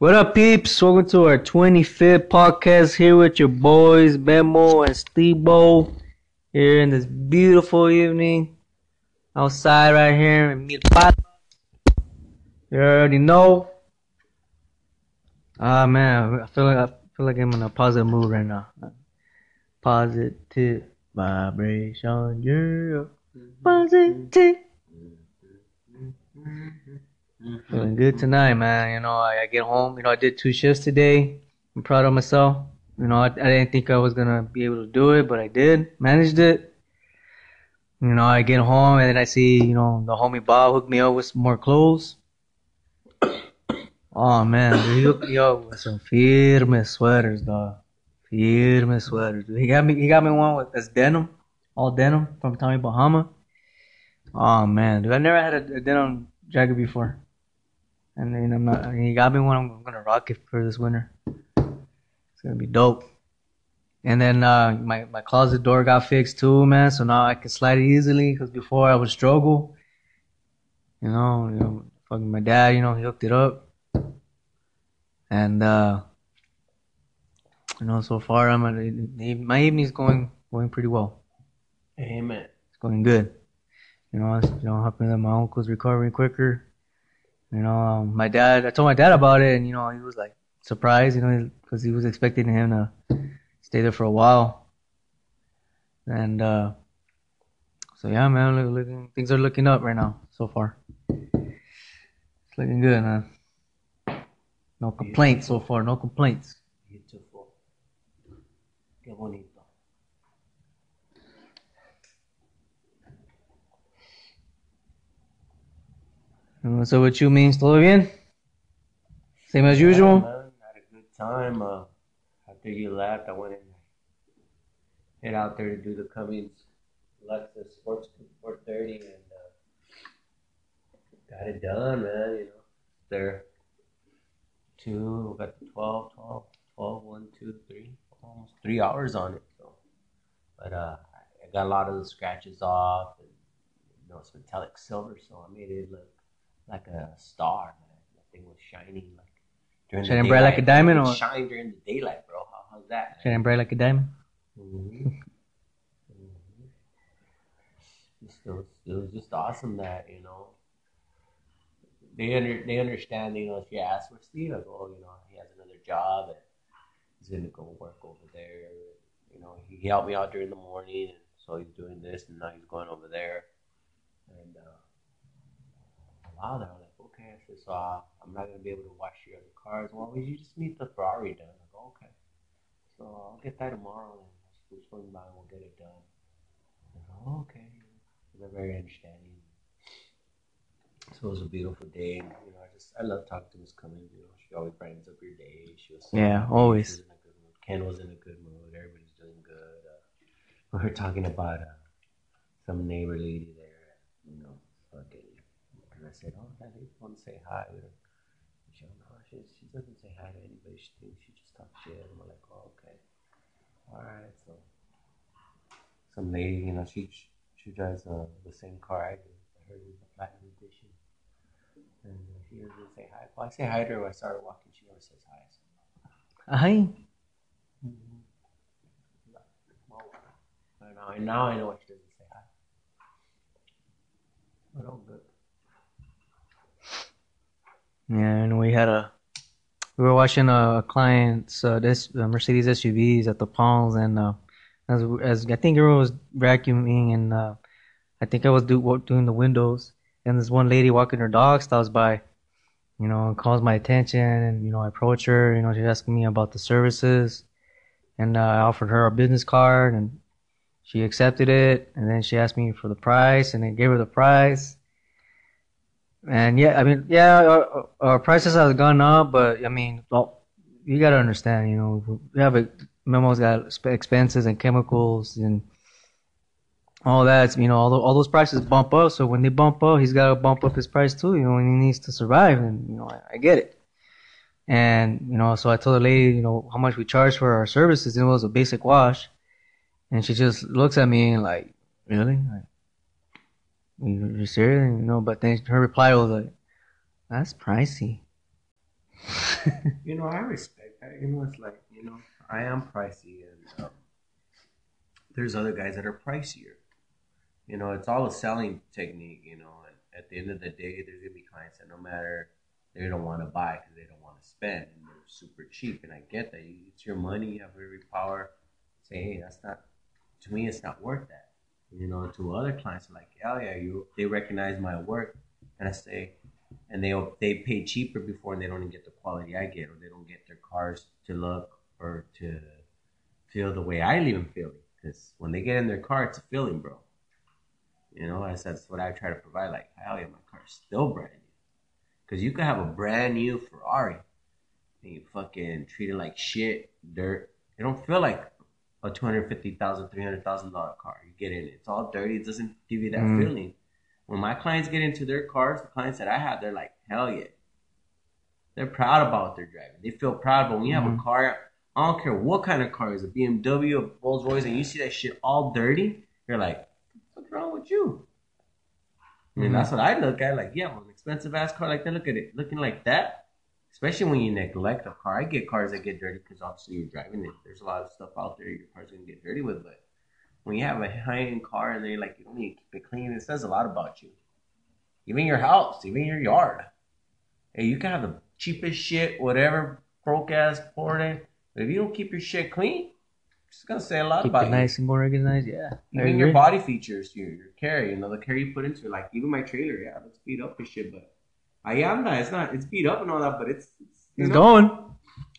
What up, peeps? Welcome to our 25th podcast here with your boys, Memo and Stebo. Here in this beautiful evening outside right here in Milpalta. You already know. Ah, man, I feel like I feel like I'm in a positive mood right now. Positive vibration, yeah. Positive. Feeling good tonight, man. You know, I, I get home. You know, I did two shifts today. I'm proud of myself. You know, I, I didn't think I was gonna be able to do it, but I did. Managed it. You know, I get home and then I see, you know, the homie Bob hooked me up with some more clothes. Oh man, dude, he hooked me up with some firme sweaters, dog. Firme sweaters. He got me. He got me one with that's denim, all denim from Tommy Bahama. Oh man, dude, I never had a, a denim jacket before. And then I'm not. He got me one. I'm gonna rock it for this winter. It's gonna be dope. And then uh, my my closet door got fixed too, man. So now I can slide it easily. Cause before I would struggle. You know, you know, fucking my dad. You know, he hooked it up. And uh, you know, so far I'm at, my evening's going going pretty well. Amen. It's going good. You know, you know, hoping that my uncle's recovering quicker. You know, um, my dad. I told my dad about it, and you know, he was like surprised. You know, because he was expecting him to stay there for a while. And uh, so yeah, man, looking, things are looking up right now so far. It's looking good, man. No complaints so far. No complaints. Beautiful. Qué bonito. Uh, So what you means? Todo bien? Same as Yeah, usual. man, had a good time. Uh, after you left, I went and head out there to do the Cummings Lexus Sports 430 and uh, got it done, man. You know, there two, we got the 12, 12, 12, 1, 2, 3, almost three hours on it. So, but uh, I got a lot of the scratches off, and you know, it's metallic silver, so I made it look like a star. Man. That thing was shining like during the Shining bright like a diamond, or- shine during the daylight, bro. How, how's that? Shining bright like a diamond. Mm-hmm. Just, it, was, it was just awesome that you know they under they understand. You know, if you ask for Steve, I go, oh, you know, he has another job and he's gonna go work over there. You know, he, he helped me out during the morning, and so he's doing this, and now he's going over there. And wow, they're like, okay. I said, so uh, I'm not gonna be able to wash your other cars. Well, you just need the Ferrari done. I go, okay. So I'll get that tomorrow and we'll swing by and we'll get it done. Oh, okay. They're very understanding. So it was a beautiful day. And, you know, I just I love talking to Miss Cummings. You know, she always brightens up your day. She was Yeah, always. was in a good mood. Ken was in a good mood. Everybody's doing good. Uh, we were talking about uh, some neighbor lady there. You know, fucking. And I said, oh, I just want to say hi. Don't, she, no, she, she doesn't say hi to anybody. She thinks she just talks shit. And we're like, oh, okay. All right. So some lady, you know, she she drives uh, the same car I do. I heard it was a platinum edition. And uh, she doesn't say hi. Well, I say hi to her when I started walking. She never says hi. So, Hi. well, I know, and now I know why she doesn't say hi. But all good. Yeah, and we had a we were watching a client's uh, this uh, Mercedes SUVs at the Palms, and uh, as as I think everyone was vacuuming, and uh, I think I was do, doing the windows, and this one lady walking her dog stops by, you know, and calls my attention, and you know, I approach her, you know, she's asking me about the services, and uh, I offered her a business card, and she accepted it, and then she asked me for the price, and I gave her the price. And yeah, I mean, yeah, our, our prices have gone up, but I mean, well, you gotta understand, you know, we have a memo's got expenses and chemicals and all that. You know, all, the, all those prices bump up. So when they bump up, he's gotta bump up his price too. You know, and he needs to survive. And you know, I, I get it. And you know, so I told the lady, you know, how much we charge for our services. And it was a basic wash, and she just looks at me and like, really? Like, you serious? You know, but then her reply was like, "That's pricey." you know, I respect that. You know, it's like you know, I am pricey, and um, there's other guys that are pricier. You know, it's all a selling technique. You know, and at the end of the day, there's gonna be clients that no matter they don't want to buy because they don't want to spend, and they're super cheap. And I get that. It's your money. You have every power. Say, hey, that's not. To me, it's not worth that. You know, to other clients, like, oh yeah, you. They recognize my work, and I say, and they they pay cheaper before, and they don't even get the quality I get, or they don't get their cars to look or to feel the way I leave them feeling. Because when they get in their car, it's a feeling, bro. You know, I said that's what I try to provide. Like, hell yeah, my car's still brand new. Because you could have a brand new Ferrari and you fucking treat it like shit, dirt. It don't feel like a $250,000, $300,000 car. You get in it. It's all dirty. It doesn't give you that Mm. feeling. When my clients get into their cars, the clients that I have, they're like, hell yeah. They're proud about what they're driving. They feel proud. But when you have a Mhm. car, I don't care what kind of car it is, a BMW, a Rolls Royce, and you see that shit all dirty, you're like, what's wrong with you? And Mhm. that's what I look at. Like, yeah, well, an expensive ass car like that, look at it. Looking like that, especially when you neglect a car. I get cars that get dirty because obviously you're driving it. There's a lot of stuff out there your car's going to get dirty with. But when you have a high end car and then like you don't need to keep it clean, it says a lot about you. Even your house, even your yard. Hey, you can have the cheapest shit, whatever, broke ass poured in. But if you don't keep your shit clean, it's gonna say a lot Keep about it you. nice and organized. Yeah. I Even your body features, your your care, you know, the care you put into it. Like even my trailer, yeah, it's beat up and shit, but Ayanda, it's not. It's beat up and all that, but it's it's, It's know, going.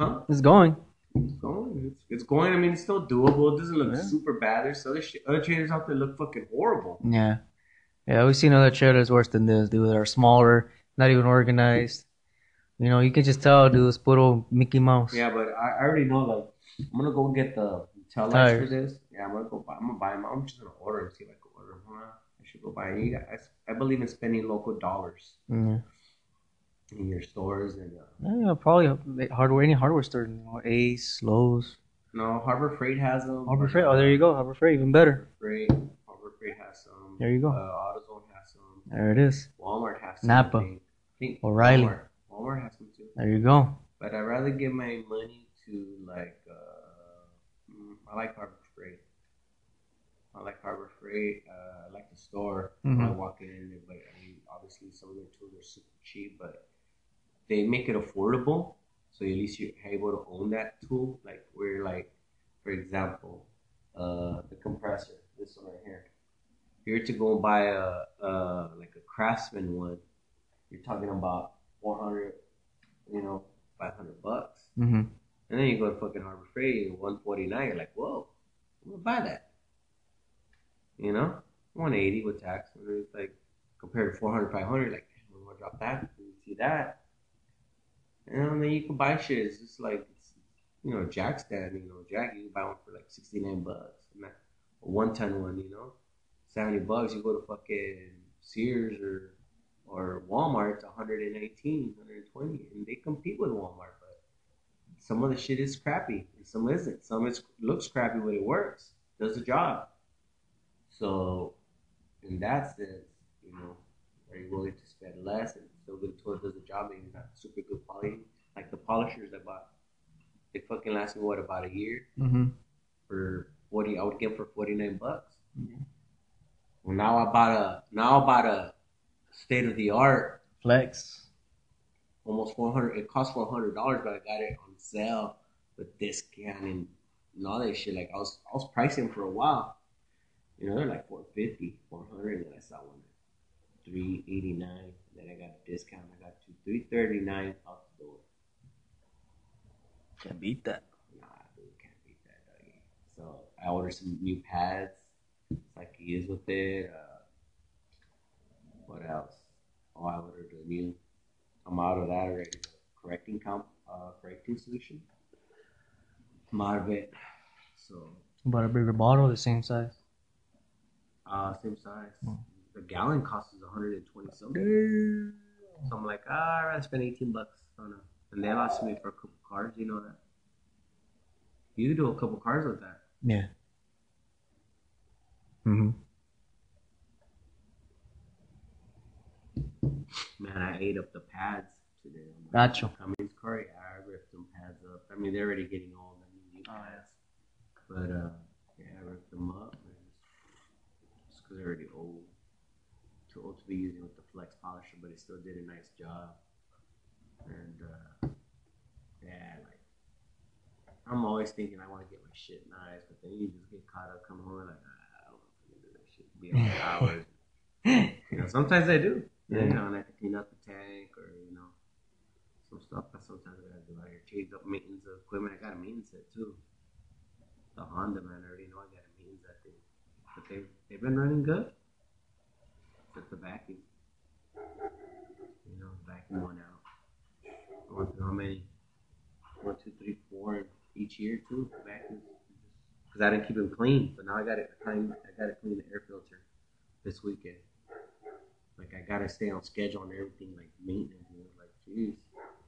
Huh? It's going. It's going. It's, it's going. I mean, it's still doable. It doesn't look Yeah. super bad. There's other shit, other trailers out there look fucking horrible. Yeah. Yeah, we've seen other trailers worse than this, dude. That are smaller, not even organized. You know, you can just tell, dude, it's little Mickey Mouse. Yeah, but I, I already know. Like, I'm gonna go get the tail lights for this. Yeah, I'm gonna go buy. I'm gonna buy them. I'm just gonna order and see if I can order them. I should go buy. I, I believe in spending local dollars Yeah. In your stores and. Uh, Yeah, probably hardware, any hardware store, you know, Ace, Lowe's, no, Harbor Freight has them. Harbor Freight. Oh, there you go, Harbor Freight, even better. Freight. Harbor Freight has some. There you go. Uh, AutoZone has some. There it is. Walmart has some. Napa. I think. I think O'Reilly. Walmart. Walmart has some too. There you go. But I'd rather give my money to like. Uh, mm, I like Harbor Freight. I like Harbor Freight. Uh, I like the store. when I walk in but I mean, obviously some of their tools are super cheap, but they make it affordable. So at least you're able to own that tool. Like where, like, for example, uh, the compressor, this one right here. If you're to go and buy a, uh, like a Craftsman one, you're talking about 400, you know, 500 bucks. Mm-hmm. And then you go to fucking Harbor Freight, 149. You're like, whoa, I'm gonna buy that. You know, 180 with tax. And it's like compared to 400, 500. Like, I'm gonna drop that. You see that? And then you can buy shit. It's just like, it's, you know, jack stand. You know, jack you can buy one for like 69 bucks. A one ton one. You know, 70 bucks. You go to fucking Sears or or Walmart. It's 119, 120, and they compete with Walmart, but some of the shit is crappy and some isn't. Some is looks crappy, but it works, does the job. So, in that sense, you know, are you willing to spend less and get tool does the job, maybe not super good quality, like the polishers I bought. They fucking last me what about a year Mm-hmm. for forty. I would get for forty nine bucks. Mhm. Well, now I bought a now I bought a state of the art Flex. almost four hundred. It cost four hundred dollars, but I got it on sale with discount and, and all that shit. Like I was, I was pricing for a while. You know, they're like 450, 400, and then I saw one at 389. Then I got a discount. I got to 339 out the door. Can't beat that. Nah, dude, can't beat that. Doggy. So I ordered some new pads. It's like he is with it. Uh, what else? Oh, I ordered a new. I'm out of that already. Correcting comp, uh, correcting solution. I'm out of it. So, About a bigger bottle, the same size. uh, same size. Hmm. The gallon cost is 120 something. So I'm like, ah, I'd rather spend 18 bucks on a. And they lost me for a couple cars. You know that. You could do a couple cars with that. Yeah. Mm-hmm. Man, I ate up the pads today. Gotcha. I Cummins Curry. I ripped them pads up. I mean, they're already getting old. I mean, new Oh. But uh, yeah, I ripped them up. And just because they're already old. Too old to be using with the flex polisher, but it still did a nice job. And uh, yeah, like I'm always thinking I want to get my shit nice, but then you just get caught up coming home like ah, I don't want to do that shit. Be on hours. You know, sometimes I do. Yeah. You know, and I have to clean up the tank or you know some stuff that sometimes I gotta do out here. Change up maintenance of equipment. I got a maintenance set too. The Honda man, I already know I got a maintenance that thing. But they they've been running good. The vacuum. You know, vacuum went out. Through how many? One, two, three, four each year too. Vacuum. Because I didn't keep them clean, but now I got to clean. I got to clean the air filter this weekend. Like I gotta stay on schedule and everything, like maintenance. You know, like geez,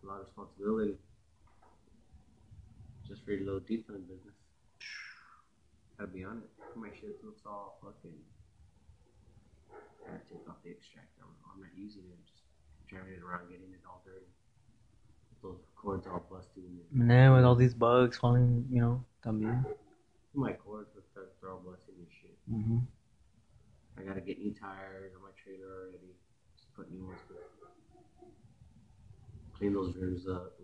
a lot of responsibility. Just for your little detailing business. Gotta be on it. My shit looks all fucking. Gotta take off the extractor. I'm, I'm not using it. I'm Just driving it around, getting it all dirty. Those cords all busted. And then with all these bugs falling, you know, también. my cords, they're all busted and shit. Mm-hmm. I gotta get new tires on my trailer already. Just put new ones. Clean those rims up.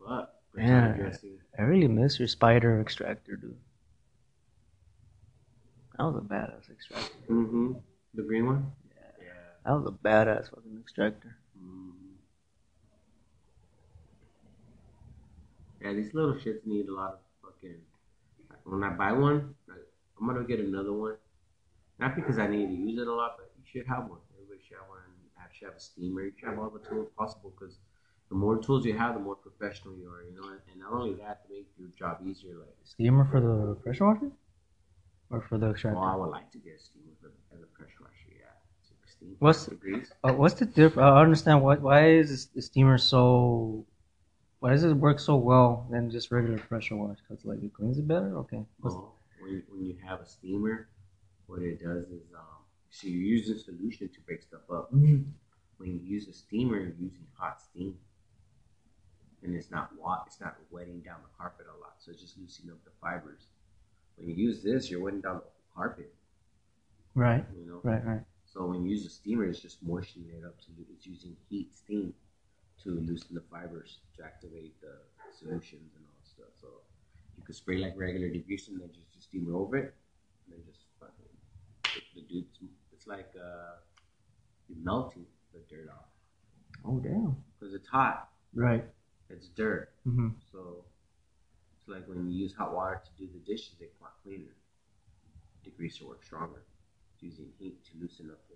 Like fuck. Yeah. I really miss your spider extractor, dude. That was a badass extractor. Mm-hmm. The green one. Yeah. Yeah. That was a badass fucking extractor. Mhm. Yeah, these little shits need a lot of fucking. When I buy one, I'm gonna get another one. Not because I need to use it a lot, but you should have one. Everybody should have one. You should have a steamer. You should have all the tools possible because the more tools you have, the more professional you are. You know, and not only that, to make your job easier. Like, Steamer for the pressure washer? Or for the extractor? well, I would like to get a steamer for, as a pressure washer. What's- degrees? Uh, what's the difference? I don't understand why. Why is the steamer so? Why does it work so well than just regular pressure wash? Cause like it cleans it better. Okay. Well, when you, when you have a steamer, what it does is um, so you use a solution to break stuff up. When you use a steamer, you're using hot steam, and it's not wa- it's not wetting down the carpet a lot, so it's just loosening up the fibers. When you use this, you're wetting down the carpet. right. You know. Right. Right. So when you use a steamer, it's just moistening it up. To, it's using heat, steam, to loosen the fibers, to activate the solutions and all that stuff. So you could spray like regular degreaser and then just, just steamer over it, and then just fucking the. It's like uh, you're melting the dirt off Oh damn. because it's hot. Right. It's dirt. Mm-hmm. So it's like when you use hot water to do the dishes, they come out cleaner. Degreaser works stronger. Using heat to loosen up the.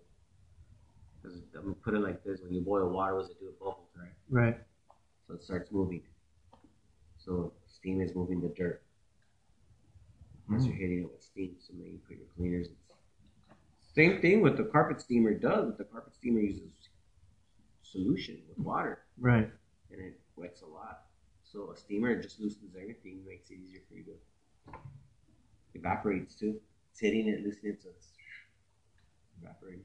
Because I'm gonna put it like this: when you boil water, does it do? It bubbles, right? Right. So it starts moving. So steam is moving the dirt. Once you're hitting it with steam, so then you put your cleaners. Same thing with the carpet steamer does. But the carpet steamer uses solution with water Right. and it wets a lot. So a steamer just loosens everything, makes it easier for you to evaporates too. It's hitting it, loosening it, so it's evaporating.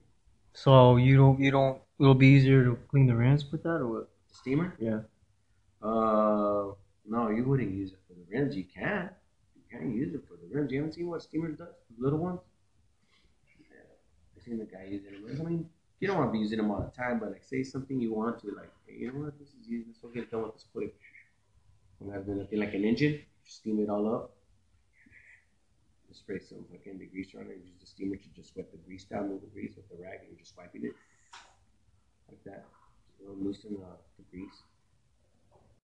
So you don't you don't it'll be easier to clean the rims with that or what? The steamer? Yeah. Uh, no, you wouldn't use it for the rims. You can, you can use it for the rims. You haven't seen what steamer does, the little ones. Yeah, I've seen the guy using them. I mean, you don't want to be using them all the time, but like, say something you want to, like, hey, you know what, this is using. This will get done with this quick. I'm gonna nothing like an engine. Steam it all up. Spray some fucking degreaser on it. and Use the steamer to just wet the grease down, move the grease with the rag, and just wiping it like that. Loosen uh, the grease.